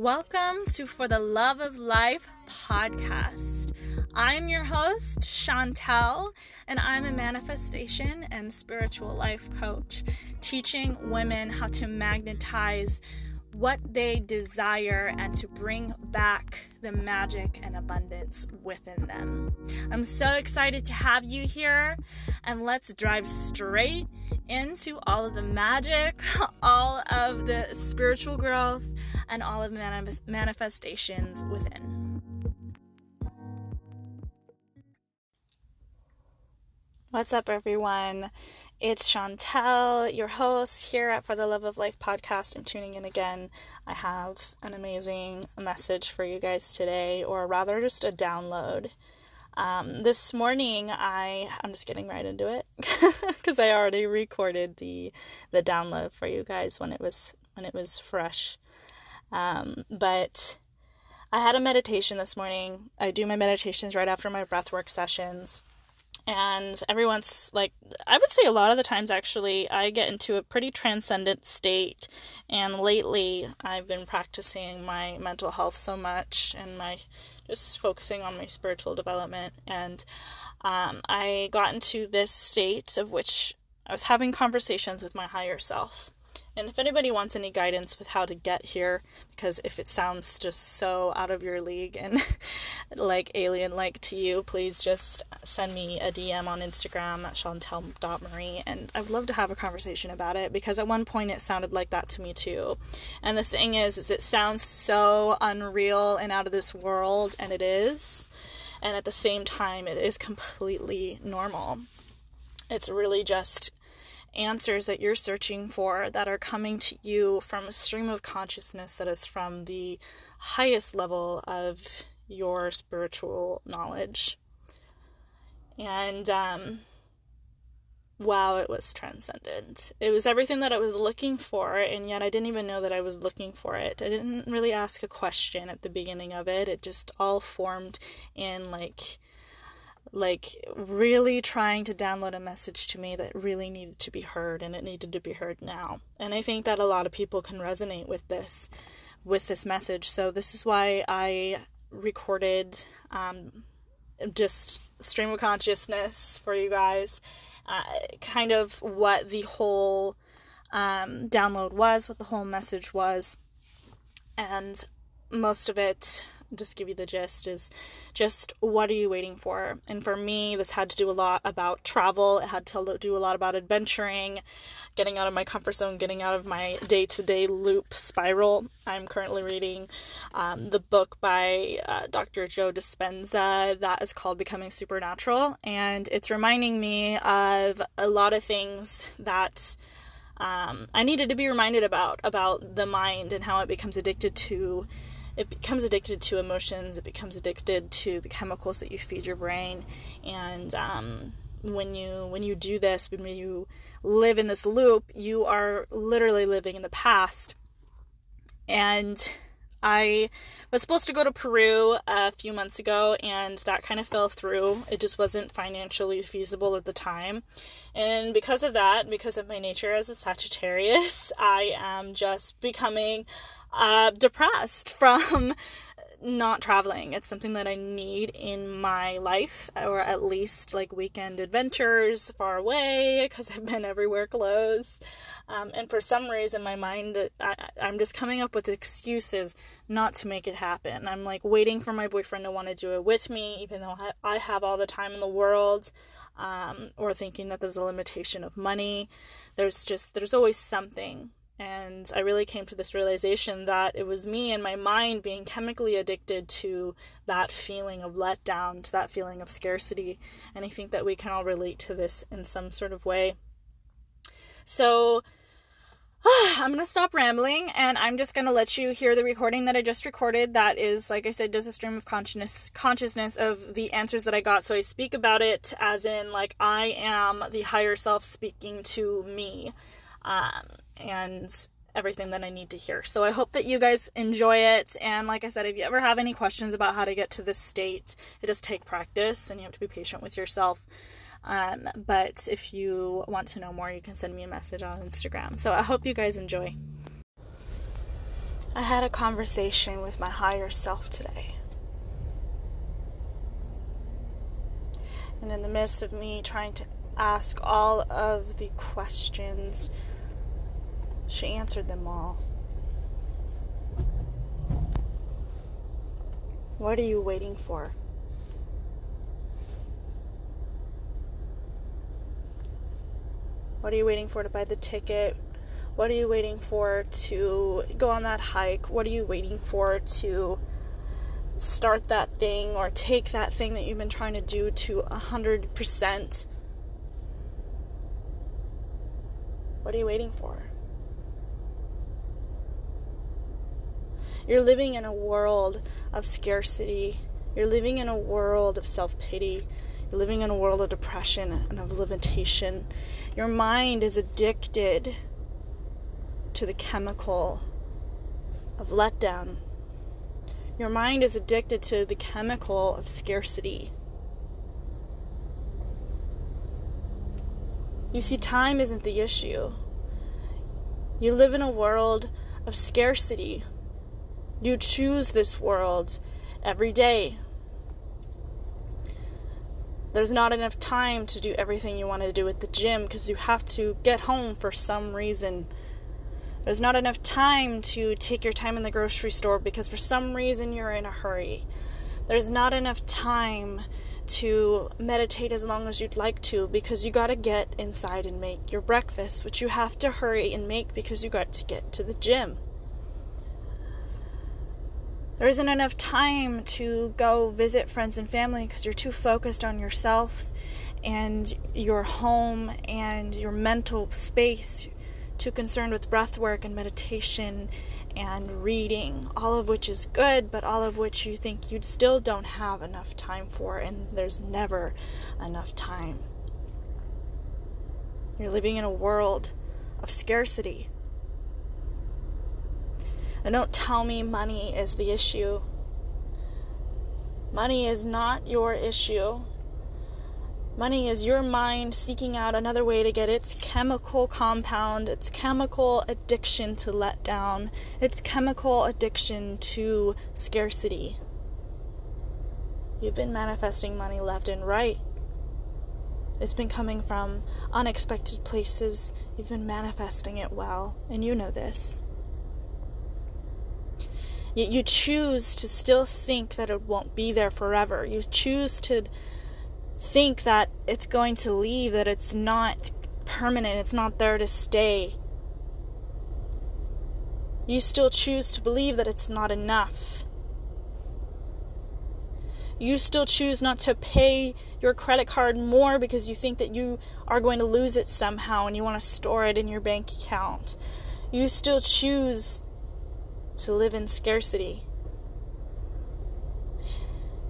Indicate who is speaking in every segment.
Speaker 1: Welcome to For the Love of Life podcast. I'm your host, Shawntelle, and I'm a manifestation and spiritual life coach, teaching women how to magnetize what they desire and to bring back the magic and abundance within them. I'm so excited to have you here, and let's drive straight into all of the magic, all of the spiritual growth, and all of the manif- manifestations within. What's up, everyone? It's Shawntelle, your host here at For the Love of Life podcast. I'm tuning in again. I have an amazing message for you guys today, or rather, just a download. Um, this morning, I I'm just getting right into it because I already recorded the the download for you guys when it was when it was fresh. Um, but I had a meditation this morning. I do my meditations right after my breathwork sessions. And every once, like i would say a lot of the times actually i get into a pretty transcendent state. And lately i've been practicing my mental health so much and my just focusing on my spiritual development. And um, i got into this state of which i was having conversations with my higher self and if anybody wants any guidance with how to get here, because if it sounds just so out of your league and like alien like to you, please just send me a DM on Instagram at shawntelle.marie and I would love to have a conversation about it because at one point it sounded like that to me too. And the thing is, is it sounds so unreal and out of this world, and it is. And at the same time, it is completely normal. It's really just answers that you're searching for that are coming to you from a stream of consciousness that is from the highest level of your spiritual knowledge. And um, wow, it was transcendent. It was everything that I was looking for, and yet I didn't even know that I was looking for it. I didn't really ask a question at the beginning of it, it just all formed in like like really trying to download a message to me that really needed to be heard and it needed to be heard now. And I think that a lot of people can resonate with this with this message. So this is why I recorded um, just stream of consciousness for you guys, uh, kind of what the whole um, download was, what the whole message was, and most of it just give you the gist is just what are you waiting for? And for me this had to do a lot about travel. It had to do a lot about adventuring getting out of my comfort zone getting out of my day-to-day loop spiral. I'm currently reading um, the book by uh, dr joe dispenza that is called becoming supernatural. And it's reminding me of a lot of things that um, I needed to be reminded about about the mind and how it becomes addicted to it becomes addicted to emotions it becomes addicted to the chemicals that you feed your brain and um, when you when you do this when you live in this loop you are literally living in the past and I was supposed to go to Peru a few months ago and that kind of fell through. It just wasn't financially feasible at the time. And because of that, because of my nature as a Sagittarius, I am just becoming uh, depressed from not traveling. It's something that I need in my life, or at least like weekend adventures far away because I've been everywhere close. Um, and for some reason, my mind, I, I'm just coming up with excuses not to make it happen. I'm like waiting for my boyfriend to want to do it with me, even though I have all the time in the world, um, or thinking that there's a limitation of money. There's just, there's always something and I really came to this realization that it was me and my mind being chemically addicted to that feeling of letdown, to that feeling of scarcity. And I think that we can all relate to this in some sort of way. So, I'm going to stop rambling and I'm just going to let you hear the recording that I just recorded that is like I said does a stream of consciousness consciousness of the answers that I got so I speak about it as in like I am the higher self speaking to me um, and everything that I need to hear. So I hope that you guys enjoy it. And like I said, if you ever have any questions about how to get to this state, it does take practice and you have to be patient with yourself. Um, but if you want to know more, you can send me a message on Instagram. So I hope you guys enjoy. I had a conversation with my higher self today. And in the midst of me trying to ask all of the questions, she answered them all. What are you waiting for? What are you waiting for to buy the ticket? What are you waiting for to go on that hike? What are you waiting for to start that thing or take that thing that you've been trying to do to a hundred percent? What are you waiting for? You're living in a world of scarcity. You're living in a world of self pity. You're living in a world of depression and of limitation. Your mind is addicted to the chemical of letdown. Your mind is addicted to the chemical of scarcity. You see, time isn't the issue. You live in a world of scarcity. You choose this world every day. There's not enough time to do everything you want to do at the gym because you have to get home for some reason. There's not enough time to take your time in the grocery store because for some reason you're in a hurry. There's not enough time to meditate as long as you'd like to because you got to get inside and make your breakfast, which you have to hurry and make because you got to get to the gym. There isn't enough time to go visit friends and family because you're too focused on yourself and your home and your mental space, too concerned with breath work and meditation and reading, all of which is good, but all of which you think you still don't have enough time for, and there's never enough time. You're living in a world of scarcity. And don't tell me money is the issue. Money is not your issue. Money is your mind seeking out another way to get its chemical compound, its chemical addiction to let down, its chemical addiction to scarcity. You've been manifesting money left and right. It's been coming from unexpected places. You've been manifesting it well, and you know this. Yet you choose to still think that it won't be there forever. You choose to think that it's going to leave, that it's not permanent, it's not there to stay. You still choose to believe that it's not enough. You still choose not to pay your credit card more because you think that you are going to lose it somehow and you want to store it in your bank account. You still choose to live in scarcity.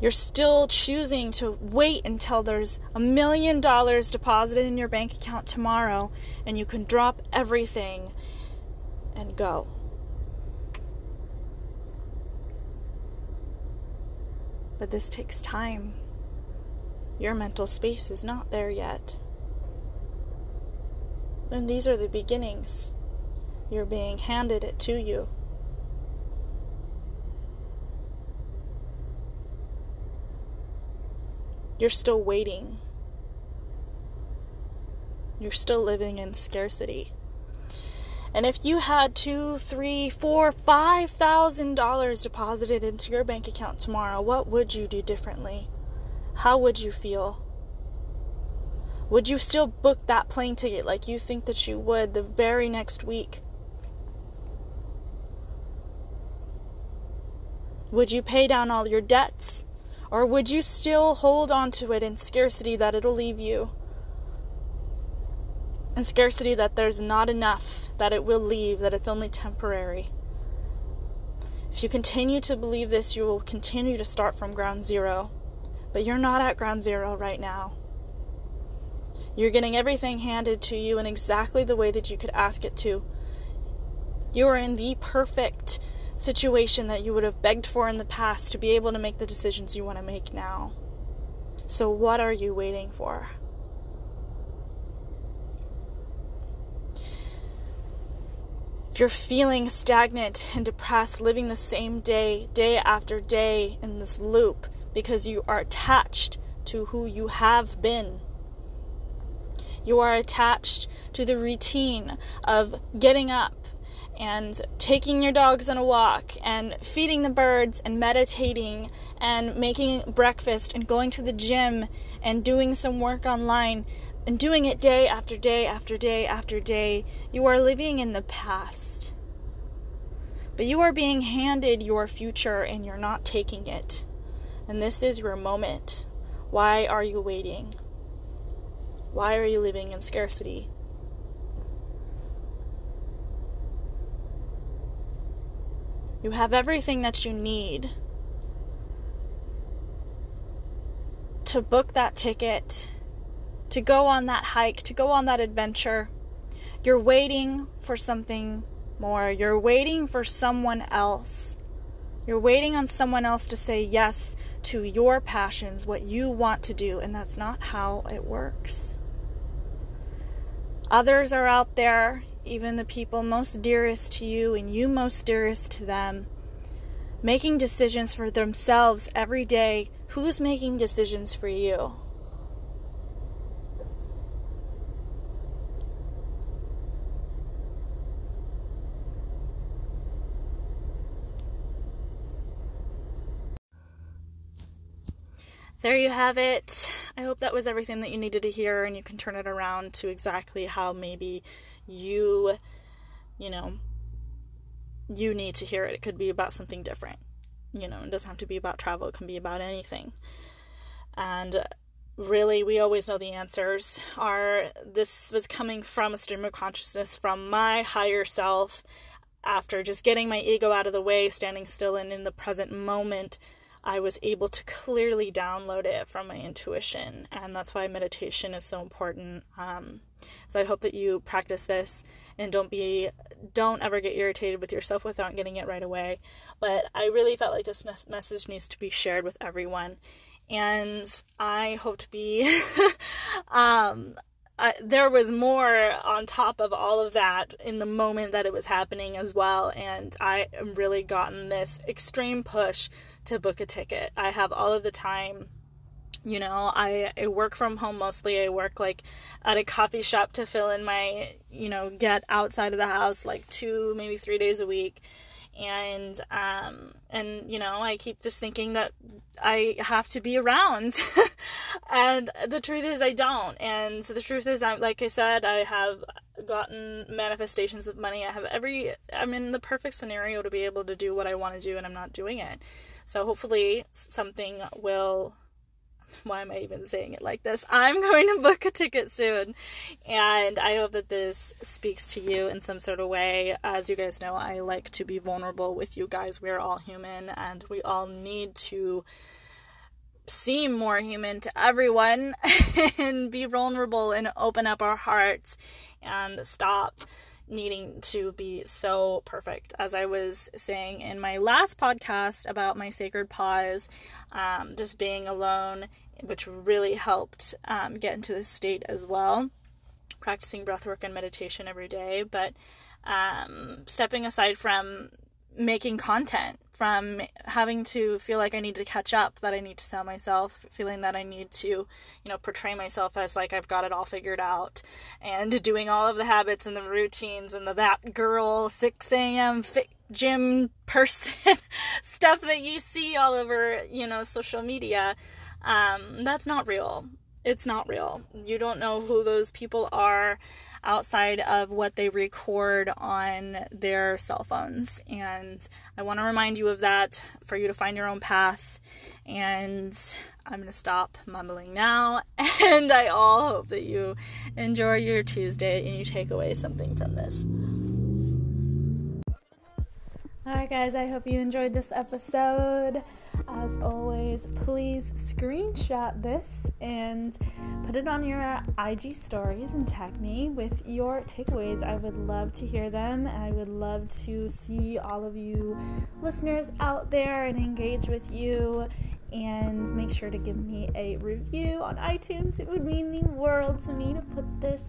Speaker 1: You're still choosing to wait until there's a million dollars deposited in your bank account tomorrow and you can drop everything and go. But this takes time. Your mental space is not there yet. And these are the beginnings. You're being handed it to you. You're still waiting. You're still living in scarcity. And if you had two, three, four, five thousand dollars deposited into your bank account tomorrow, what would you do differently? How would you feel? Would you still book that plane ticket like you think that you would the very next week? Would you pay down all your debts? Or would you still hold on to it in scarcity that it'll leave you? In scarcity that there's not enough, that it will leave, that it's only temporary. If you continue to believe this, you will continue to start from ground zero. But you're not at ground zero right now. You're getting everything handed to you in exactly the way that you could ask it to. You are in the perfect situation that you would have begged for in the past to be able to make the decisions you want to make now. So, what are you waiting for? If you're feeling stagnant and depressed, living the same day, day after day in this loop because you are attached to who you have been. You are attached to the routine of getting up and taking your dogs on a walk and feeding the birds and meditating and making breakfast and going to the gym and doing some work online and doing it day after day after day after day, you are living in the past. But you are being handed your future and you're not taking it. And this is your moment. Why are you waiting? Why are you living in scarcity? You have everything that you need to book that ticket to go on that hike, to go on that adventure. You're waiting for something more. You're waiting for someone else. You're waiting on someone else to say yes to your passions, what you want to do, and that's not how it works. Others are out there, even the people most dearest to you and you most dearest to them, making decisions for themselves every day. Who's making decisions for you? there you have it. I hope that was everything that you needed to hear and you can turn it around to exactly how maybe you, you know, you need to hear it. It could be about something different. You know, it doesn't have to be about travel, it can be about anything. And really, we always know the answers are this was coming from a stream of consciousness from my higher self after just getting my ego out of the way, standing still and in the present moment I was able to clearly download it from my intuition. And that's why meditation is so important. Um, so I hope that you practice this and don't be, don't ever get irritated with yourself without getting it right away. But I really felt like this message needs to be shared with everyone. And I hope to be um, There was more on top of all of that in the moment that it was happening as well. And I really gotten this extreme push to book a ticket. I have all of the time. You know, I, I work from home mostly. I work like at a coffee shop to fill in my, you know, get outside of the house like two, maybe three days a week and um and you know i keep just thinking that i have to be around. And the truth is i don't. And so the truth is i'm like i said i have gotten manifestations of money. I have every i'm in the perfect scenario to be able to do what i want to do and i'm not doing it. So hopefully something will why am I even saying it like this? I'm going to book a ticket soon. And I hope that this speaks to you in some sort of way. As you guys know, I like to be vulnerable with you guys. We're all human and we all need to seem more human to everyone and be vulnerable and open up our hearts and stop needing to be so perfect. As I was saying in my last podcast about my sacred pause, um, just being alone, which really helped um, get into this state as well. Practicing breathwork and meditation every day, but um, stepping aside from making content from having to feel like I need to catch up, that I need to sell myself, feeling that I need to, you know, portray myself as like I've got it all figured out, and doing all of the habits and the routines and the that girl 6 a.m. Fi- gym person stuff that you see all over, you know, social media. Um, that's not real. It's not real. You don't know who those people are outside of what they record on their cell phones. And I want to remind you of that for you to find your own path. And I'm going to stop mumbling now. And I all hope that you enjoy your Tuesday and you take away something from this. Alright, guys, I hope you enjoyed this episode. As always, please screenshot this and put it on your IG stories and tag me with your takeaways. I would love to hear them. I would love to see all of you listeners out there and engage with you. And make sure to give me a review on iTunes. It would mean the world to me to put this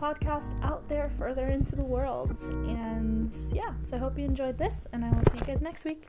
Speaker 1: podcast out there further into the world. And yeah, so I hope you enjoyed this, and I will see you guys next week.